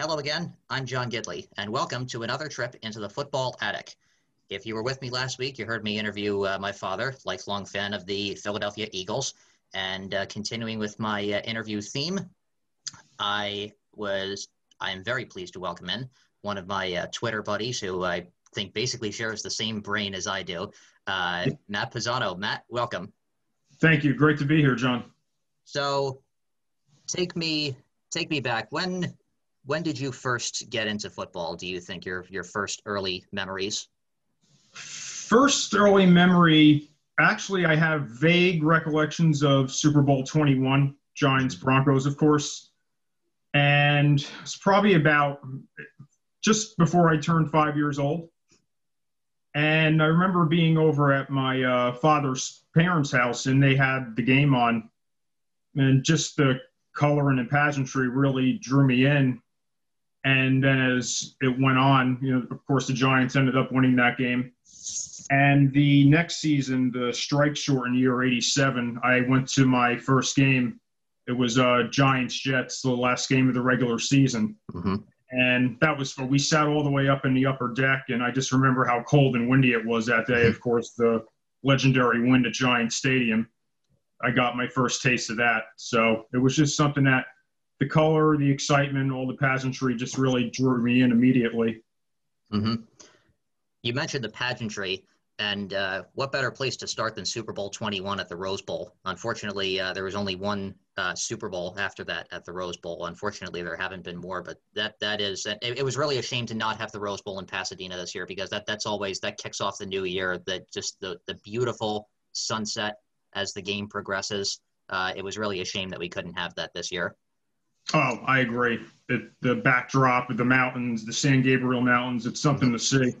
Hello again, I'm John Gidley, and welcome to another trip into the football attic. If you were with me last week, you heard me interview uh, my father, lifelong fan of the Philadelphia Eagles. And uh, continuing with my uh, interview theme, I was I am very pleased to welcome in one of my uh, Twitter buddies who I think basically shares the same brain as I do, uh, Matt Pizzano. Matt, welcome. Thank you. Great to be here, John. So, take me take me back when when did you first get into football? Do you think your your first early memories? First early memory, actually, I have vague recollections of Super Bowl 21, Giants Broncos, of course, and it's probably about just before I turned five years old. And I remember being over at my uh, father's parents' house, and they had the game on, and just the color and the pageantry really drew me in and then as it went on, you know, of course, the Giants ended up winning that game. And the next season, the strike shortened year 87, I went to my first game. It was uh, Giants Jets, the last game of the regular season. Mm-hmm. And that was we sat all the way up in the upper deck. And I just remember how cold and windy it was that day. Of course, the legendary wind at Giant Stadium. I got my first taste of that. So it was just something that the color, the excitement, all the pageantry just really drew me in immediately. Mm-hmm. You mentioned the pageantry, and uh, what better place to start than Super Bowl 21 at the Rose Bowl? Unfortunately, uh, there was only one uh, Super Bowl after that at the Rose Bowl. Unfortunately, there haven't been more, but that that is it, it was really a shame to not have the Rose Bowl in Pasadena this year because that that's always that kicks off the new year. That just the the beautiful sunset as the game progresses. Uh, it was really a shame that we couldn't have that this year. Oh, I agree. The, the backdrop of the mountains, the San Gabriel Mountains, it's something to see.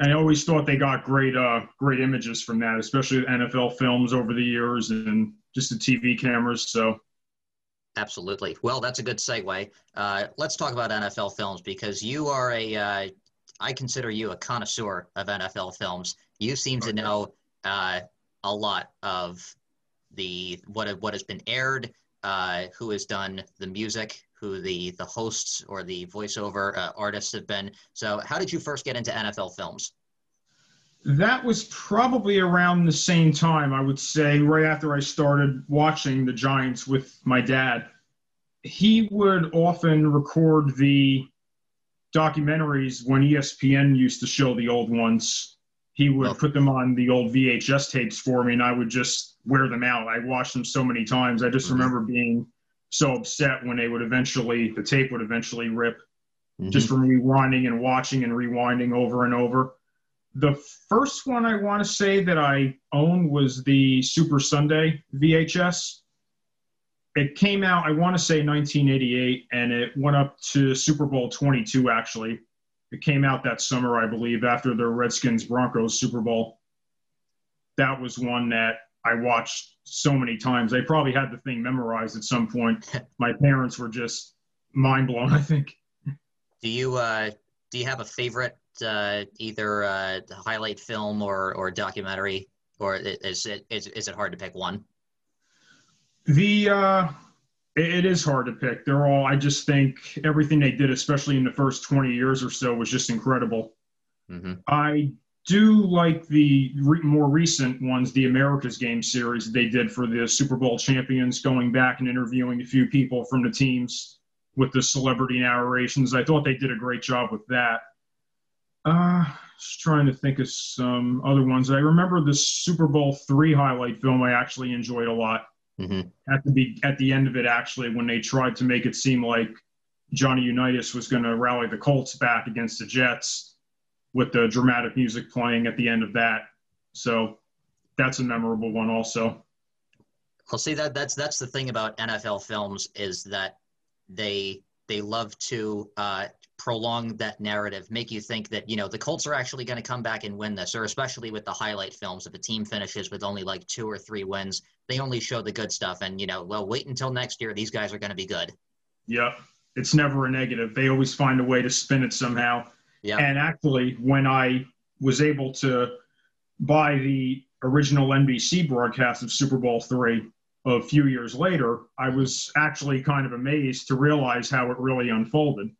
I always thought they got great, uh, great images from that, especially NFL films over the years and just the TV cameras. So, absolutely. Well, that's a good segue. Uh, let's talk about NFL films because you are a, uh, I consider you a connoisseur of NFL films. You seem to know uh, a lot of the what what has been aired, uh, who has done the music, who the the hosts or the voiceover uh, artists have been. So, how did you first get into NFL films? That was probably around the same time, I would say, right after I started watching the Giants with my dad. He would often record the documentaries when ESPN used to show the old ones. He would oh. put them on the old VHS tapes for me, and I would just wear them out. I watched them so many times. I just mm-hmm. remember being so upset when they would eventually, the tape would eventually rip, mm-hmm. just from rewinding and watching and rewinding over and over. The first one I want to say that I owned was the Super Sunday VHS. It came out, I want to say 1988, and it went up to Super Bowl 22, actually. It came out that summer, I believe, after the Redskins Broncos Super Bowl. That was one that I watched so many times. I probably had the thing memorized at some point. My parents were just mind blown. I think. Do you uh, do you have a favorite uh, either uh, highlight film or or documentary, or is it is, is it hard to pick one? The uh, it, is hard to pick. They're all. I just think everything they did, especially in the first twenty years or so, was just incredible. Mm-hmm. I do like the re- more recent ones, the America's Game series they did for the Super Bowl champions, going back and interviewing a few people from the teams with the celebrity narrations. I thought they did a great job with that. Uh, just trying to think of some other ones. I remember the Super Bowl three highlight film. I actually enjoyed a lot. Mm-hmm. At the be- at the end of it, actually, when they tried to make it seem like Johnny Unitas was going to rally the Colts back against the Jets, with the dramatic music playing at the end of that. So that's a memorable one, also. Well, see that that's that's the thing about NFL films is that they they love to uh, prolong that narrative, make you think that you know the Colts are actually going to come back and win this, or especially with the highlight films, if a team finishes with only like two or three wins, they only show the good stuff, and you know, well, wait until next year; these guys are going to be good. Yep, it's never a negative. They always find a way to spin it somehow. Yeah. And actually, when I was able to buy the original NBC broadcast of Super Bowl three a few years later, I was actually kind of amazed to realize how it really unfolded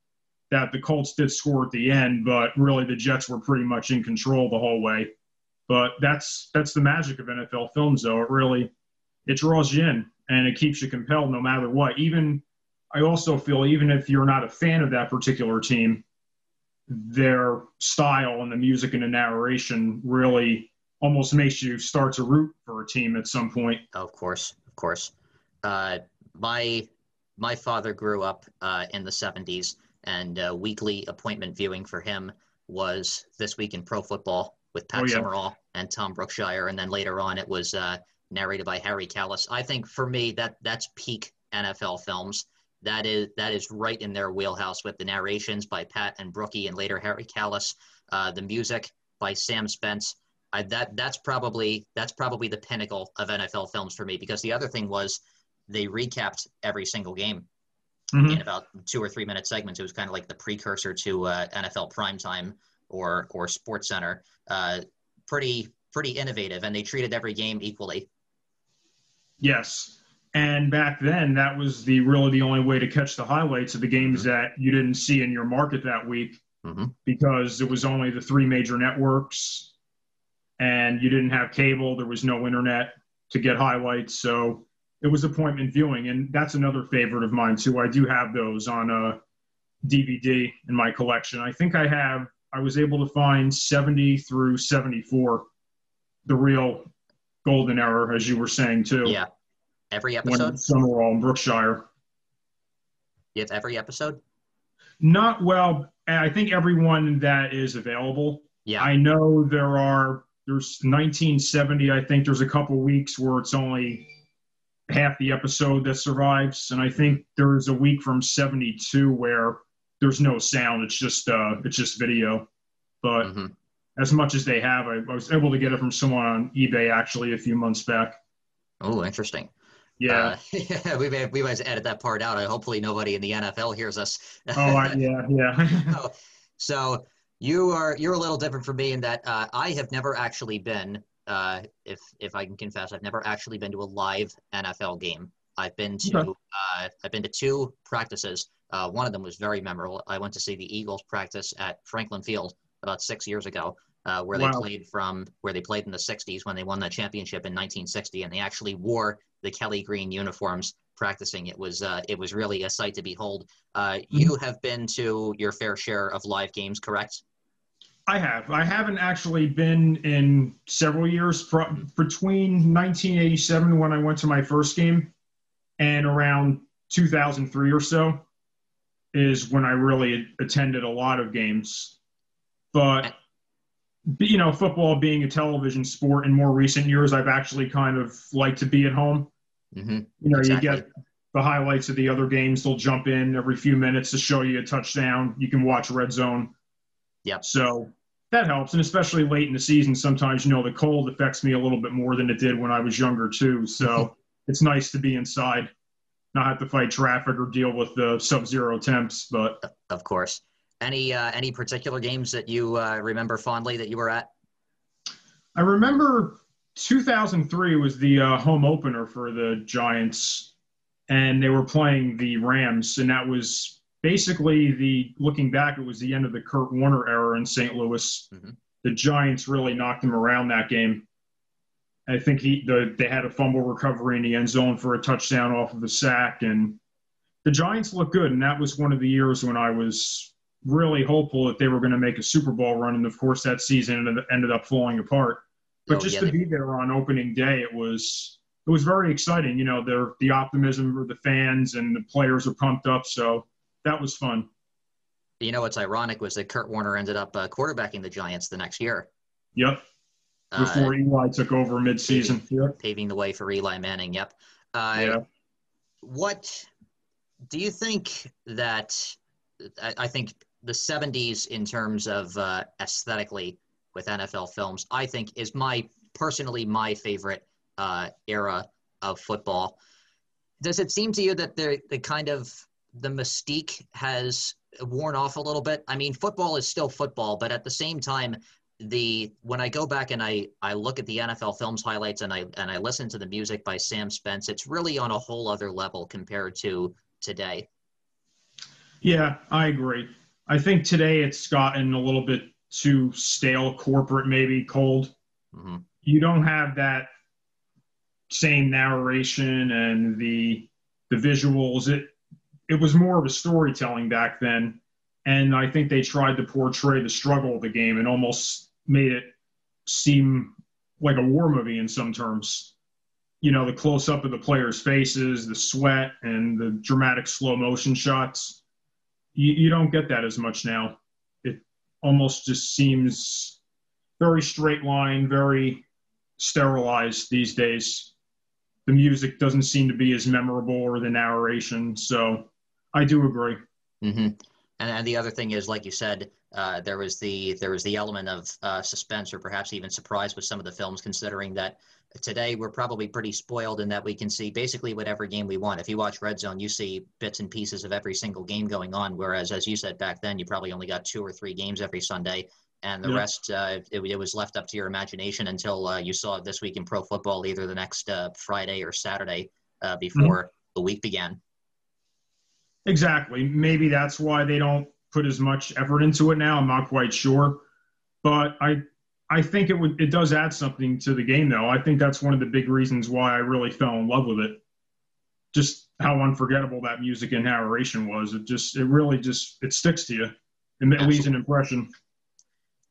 that the Colts did score at the end, but really the Jets were pretty much in control the whole way. But that's that's the magic of NFL films, though. It really it draws you in and it keeps you compelled no matter what. Even I also feel even if you're not a fan of that particular team, their style and the music and the narration really almost makes you start to root for a team at some point. Of course, of course. Uh, my my father grew up uh, in the '70s and uh, weekly appointment viewing for him was this week in pro football with Pat Oh, yeah. Summerall and Tom Brookshier, and then later on it was uh, narrated by Harry Kalas. I think for me that that's peak NFL films. That is that is right in their wheelhouse with the narrations by Pat and Brookie, and later Harry Kalas, uh, the music by Sam Spence. I, that that's probably that's probably the pinnacle of NFL films for me because the other thing was they recapped every single game Mhm. in about two or three minute segments. It was kind of like the precursor to uh, NFL primetime or or Sports Center. Uh, pretty pretty innovative, and they treated every game equally. Yes. And back then, that was the really the only way to catch the highlights of the games that you didn't see in your market that week Mhm. because it was only the three major networks and you didn't have cable. There was no internet to get highlights. So it was appointment viewing. And that's another favorite of mine, too. I do have those on a DVD in my collection. I think I have, I was able to find 70 through 74, the real golden era, as you were saying, too. Yeah, every When episode. Summerall and Brookshier. Have every episode. Not well. I think everyone that is available. Yeah, I know there are. There's 1970. I think there's a couple weeks where it's only half the episode that survives, and I think there's a week from 72 where there's no sound. It's just uh, it's just video. But hmm as much as they have, I, I was able to get it from someone on eBay actually a few months back. Oh, interesting. Yeah. Uh, yeah, we may we might edit that part out. Hopefully, nobody in the NFL hears us. oh, I, yeah, yeah. so, so you are you're a little different from me in that uh, I have never actually been, uh, if if I can confess, I've never actually been to a live NFL game. I've been to Okay. uh, I've been to two practices. Uh, one of them was very memorable. I went to see the Eagles practice at Franklin Field about six years ago, uh, where they Wow. played from where they played in the '60s when they won that championship in 1960, and they actually wore the Kelly Green uniforms practicing. It was uh, it was really a sight to behold. Uh, you have been to your fair share of live games, correct? I have. I haven't actually been in several years. Pro- between 1987, when I went to my first game, and around 2003 or so, is when I really attended a lot of games. But you know, football being a television sport, in more recent years, I've actually kind of liked to be at home. Mm-hmm. You know, Exactly. you get the highlights of the other games. They'll jump in every few minutes to show you a touchdown. You can watch red zone. Yep. So that helps, and especially late in the season, sometimes you know the cold affects me a little bit more than it did when I was younger too. So it's nice to be inside, not have to fight traffic or deal with the sub-zero temps. But Of course. Any uh, any particular games that you uh, remember fondly that you were at? I remember 2003 was the uh, home opener for the Giants, and they were playing the Rams, and that was basically the looking back. It was the end of the Kurt Warner era in St. Louis. Mhm. The Giants really knocked them around that game. I think he the, they had a fumble recovery in the end zone for a touchdown off of a sack, and the Giants looked good. And that was one of the years when I was really hopeful that they were going to make a Super Bowl run, and of course that season ended up falling apart. But Oh, just yeah, to they- be there on opening day, it was it was very exciting. You know, the the optimism of the fans and the players were pumped up, so that was fun. You know what's ironic was that Kurt Warner ended up uh, quarterbacking the Giants the next year, Yep, uh, before Eli took over midseason. Yep. paving the way for Eli Manning. Yep. Uh, Yeah. What do you think that? I, I think the '70s, in terms of uh, aesthetically with NFL films, I think is my personally my favorite uh, era of football. Does it seem to you that the the kind of the mystique has worn off a little bit? I mean, football is still football, but at the same time, the when I go back and I I look at the NFL films highlights and I and I listen to the music by Sam Spence, it's really on a whole other level compared to today. Yeah, I agree. I think today it's gotten a little bit too stale, corporate, maybe cold. hmm You don't have that same narration and the the visuals. It it was more of a storytelling back then, and I think they tried to portray the struggle of the game and almost made it seem like a war movie in some terms. You know, the close up of the players' faces, the sweat, and the dramatic slow motion shots. You, you don't get that as much now. It almost just seems very straight line, very sterilized these days. The music doesn't seem to be as memorable or the narration. So I do agree. hmm And, and the other thing is, like you said, uh, there was the there was the element of uh, suspense or perhaps even surprise with some of the films, considering that today we're probably pretty spoiled in that we can see basically whatever game we want. If you watch Red Zone, you see bits and pieces of every single game going on. Whereas, as you said back then, you probably only got two or three games every Sunday, and the Yeah. rest uh, it, it was left up to your imagination until uh, you saw it this week in pro football, either the next uh, Friday or Saturday uh, before the week began. Exactly. Maybe that's why they don't put as much effort into it now. I'm not quite sure, but I I think it would it does add something to the game though. I think that's one of the big reasons why I really fell in love with it. Just how unforgettable that music and narration was. It just it really just it sticks to you. And it leaves an impression.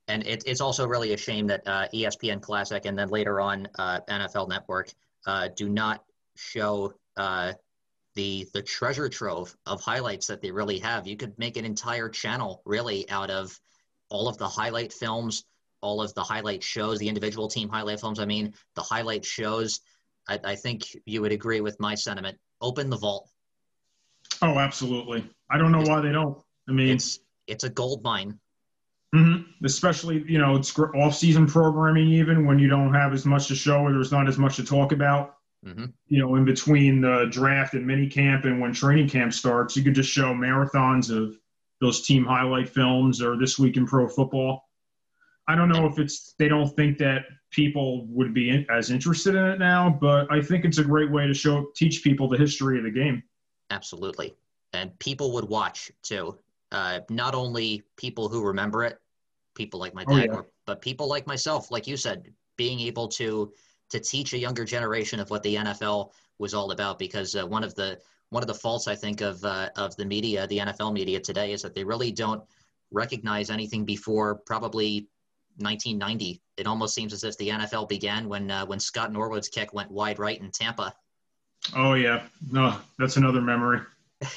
And it, it's also really a shame that uh, ESPN Classic and then later on uh, NFL Network uh, do not show uh, the the treasure trove of highlights that they really have. You could make an entire channel really out of all of the highlight films, all of the highlight shows, the individual team highlight films. I mean, the highlight shows. I, I think you would agree with my sentiment. Open the vault. Oh, absolutely. I don't know why they don't. I mean, It's it's a gold mine. mhm. especially you know it's off-season programming even when you don't have as much to show or there's not as much to talk about. Mhm. You know, in between the draft and mini camp and when training camp starts, you could just show marathons of those team highlight films or this week in pro football. I don't know if it's they don't think that people would be in, as interested in it now, but I think it's a great way to show teach people the history of the game. Absolutely. And people would watch too. Uh, not only people who remember it, people like my Oh, dad, yeah. but people like myself, like you said, being able to to teach a younger generation of what the NFL was all about. Because uh, one of the one of the faults I think of uh, of the media, the NFL media today, is that they really don't recognize anything before probably 1990. It almost seems as if the NFL began when uh, when Scott Norwood's kick went wide right in Tampa. Oh yeah, no, that's another memory.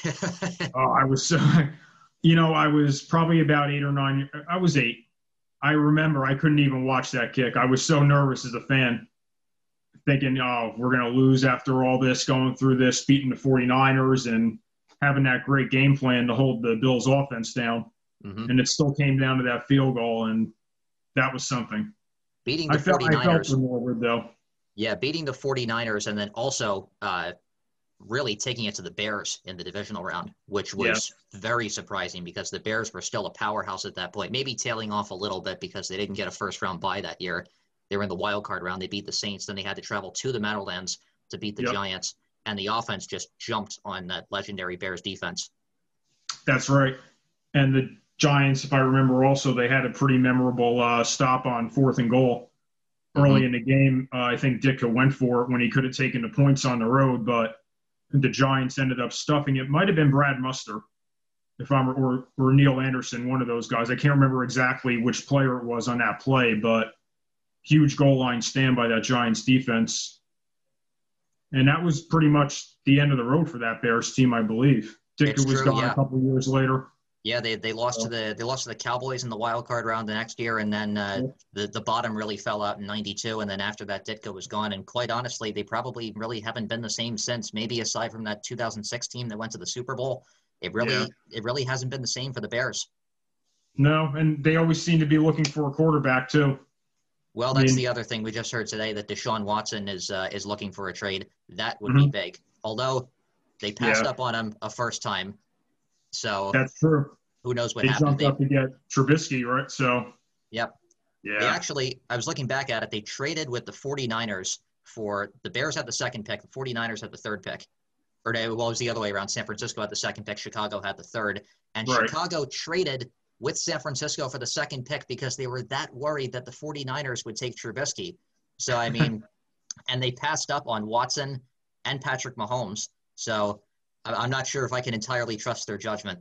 Oh, I was, you know, I was probably about eight or nine. I was eight. I remember I couldn't even watch that kick. I was so nervous as a fan, thinking, oh, we're going to lose after all this, going through this, beating the 49ers and having that great game plan to hold the Bills offense down. Mhm. And it still came down to that field goal, and that was something. Beating the I felt, 49ers. I felt Norwood, though. Yeah, beating the 49ers and then also uh, really taking it to the Bears in the divisional round, which was very surprising because the Bears were still a powerhouse at that point, maybe tailing off a little bit because they didn't get a first round bye that year. They were in the wild card round. They beat the Saints. Then they had to travel to the Meadowlands to beat the Yep. Giants. And the offense just jumped on that legendary Bears defense. That's right. And the Giants, if I remember, also they had a pretty memorable uh, stop on fourth and goal early in the game. Uh, I think Ditka went for it when he could have taken the points on the road, but the Giants ended up stuffing it. Might have been Brad Muster if I'm or or Neal Anderson, one of those guys. I can't remember exactly which player it was on that play, but huge goal line stand by that Giants defense. And that was pretty much the end of the road for that Bears team, I believe. Ditka It's was true, gone yeah. a couple of years later. Yeah, they, they lost to the they lost to the Cowboys in the wild card round the next year, and then uh, the the bottom really fell out in '92, and then after that, Ditka was gone. And quite honestly, they probably really haven't been the same since. Maybe aside from that 2006 team that went to the Super Bowl, it really Yeah. it really hasn't been the same for the Bears. No, and they always seem to be looking for a quarterback too. Well, I that's mean- the other thing we just heard today that Deshaun Watson is uh, is looking for a trade. That would be big. Although they passed Mm-hmm. Yeah. up on him a first time, so That's true. who knows what They happened? jumped They, up to get Trubisky, right? So Yep. They yeah, actually, I was looking back at it, they traded with the 49ers for the Bears had the second pick, the 49ers had the third pick. Or no, well, it was the other way around. San Francisco had the second pick, Chicago had the third. And Right. Chicago traded with San Francisco for the second pick because they were that worried that the 49ers would take Trubisky. So, I mean, and they passed up on Watson and Patrick Mahomes. So, I'm not sure if I can entirely trust their judgment.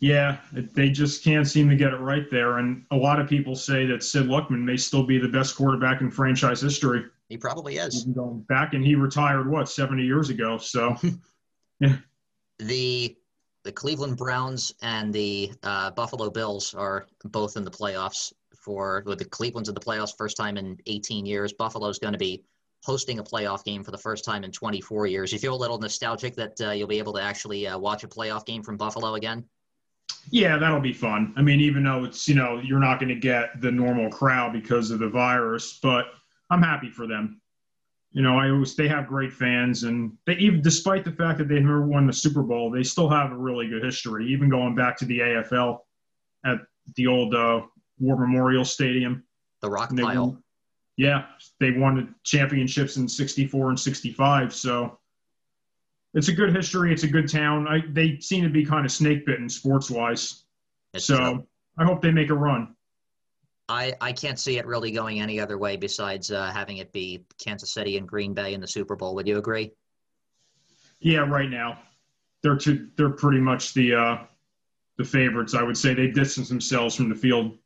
yeah, they just can't seem to get it right there. And a lot of people say that Sid Luckman may still be the best quarterback in franchise history. He probably is. Going back, and he retired what seventy years ago. So yeah. the the Cleveland Browns and the uh, Buffalo Bills are both in the playoffs for with the Cleveland's in the playoffs first time in 18 years. Buffalo's going to be hosting a playoff game for the first time in 24 years. You feel a little nostalgic that uh, you'll be able to actually uh, watch a playoff game from Buffalo again. yeah, that'll be fun. I mean, even though it's you know you're not going to get the normal crowd because of the virus, but I'm happy for them. You know, I always they have great fans, and they even despite the fact that they never won the Super Bowl, they still have a really good history. Even going back to the AFL at the old uh, War Memorial Stadium. The Rock Pile. Yeah, they won the championships in '64 and '65. So it's a good history. It's a good town. I, they seem to be kind of snake bitten sports wise. It's So. I hope they make a run. I, I can't see it really going any other way besides uh, having it be Kansas City and Green Bay in the Super Bowl. Would you agree? Yeah, right now they're two, they're pretty much the uh, the favorites. I would say they distance themselves from the field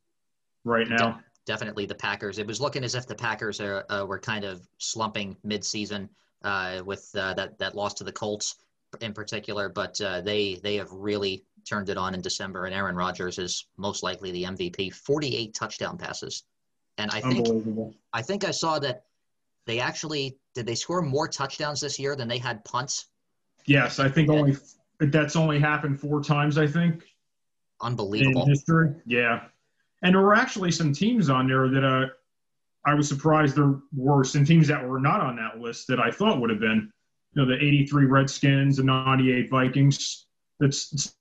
right now. Definitely the Packers. It was looking as if the Packers are, uh, were kind of slumping mid-season uh, with uh, that that loss to the Colts in particular, but uh, they they have really turned it on in December, and Aaron Rodgers is most likely the MVP. Forty-eight touchdown passes, and I think I think I saw that they actually did they score more touchdowns this year than they had punts. Yes, I think only that's only happened four times. I think in Unbelievable. history. Yeah, and there were actually some teams on there that uh, I was surprised there were some teams that were not on that list that I thought would have been. You know, the '83 Redskins, the '98 Vikings. It's, it's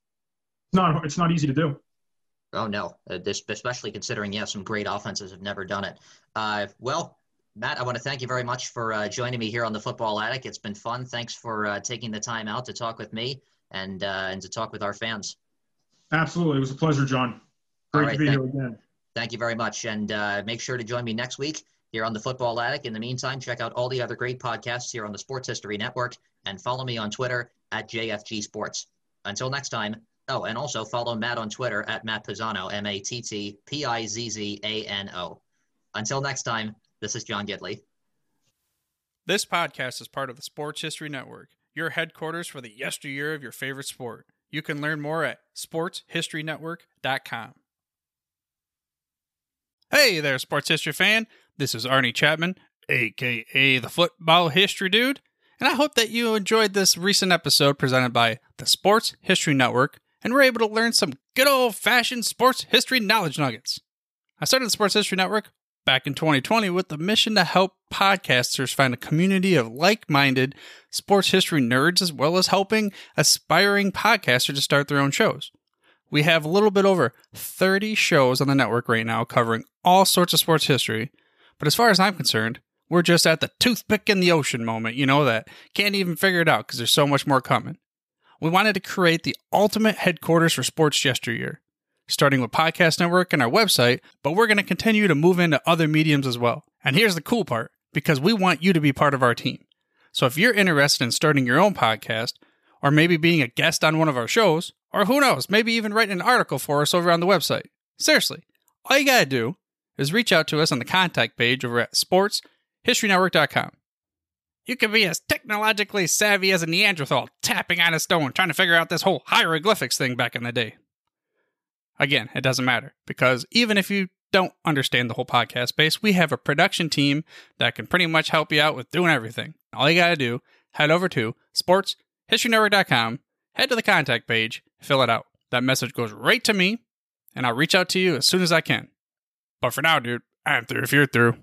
not it's not easy to do. Oh no, uh, this especially considering yeah, some great offenses have never done it. Uh, well, Matt, I want to thank you very much for uh, joining me here on the Football Attic. It's been fun. Thanks for uh, taking the time out to talk with me and uh, and to talk with our fans. Absolutely, it was a pleasure, John. All Great right, to be thank- here again. Thank you very much, and uh, make sure to join me next week here on the Football Attic. In the meantime, check out all the other great podcasts here on the Sports History Network, and follow me on Twitter at JFG Sports. Until next time. Oh, and also follow Matt on Twitter at Matt Pizzano, M A T T P I Z Z A N O. Until next time, this is John Gidley. This podcast is part of the Sports History Network, your headquarters for the yesteryear of your favorite sport. You can learn more at sportshistorynetwork.com. Hey there, sports history fan. This is Arnie Chapman, aka the Football History Dude, and I hope that you enjoyed this recent episode presented by the Sports History Network and were able to learn some good old fashioned sports history knowledge nuggets. I started the Sports History Network back in 2020 with the mission to help podcasters find a community of like minded sports history nerds as well as helping aspiring podcasters to start their own shows. We have a little bit over 30 shows on the network right now covering all sorts of sports history, but as far as I'm concerned, we're just at the toothpick in the ocean moment, you know, that can't even figure it out because there's so much more coming. We wanted to create the ultimate headquarters for sports yesteryear starting with Podcast Network and our website, but we're going to continue to move into other mediums as well. And here's the cool part because we want you to be part of our team. So if you're interested in starting your own podcast, or maybe being a guest on one of our shows, or who knows, maybe even writing an article for us over on the website. Seriously, all you gotta do is reach out to us on the contact page over at sportshistorynetwork.com. You can be as technologically savvy as a Neanderthal tapping on a stone trying to figure out this whole hieroglyphics thing back in the day. Again, it doesn't matter because even if you don't understand the whole podcast space, we have a production team that can pretty much help you out with doing everything. All you got to do, head over to sportshistorynetwork.com, head to the contact page, fill it out. That message goes right to me, and I'll reach out to you as soon as I can. But for now, dude, I'm through if you're through.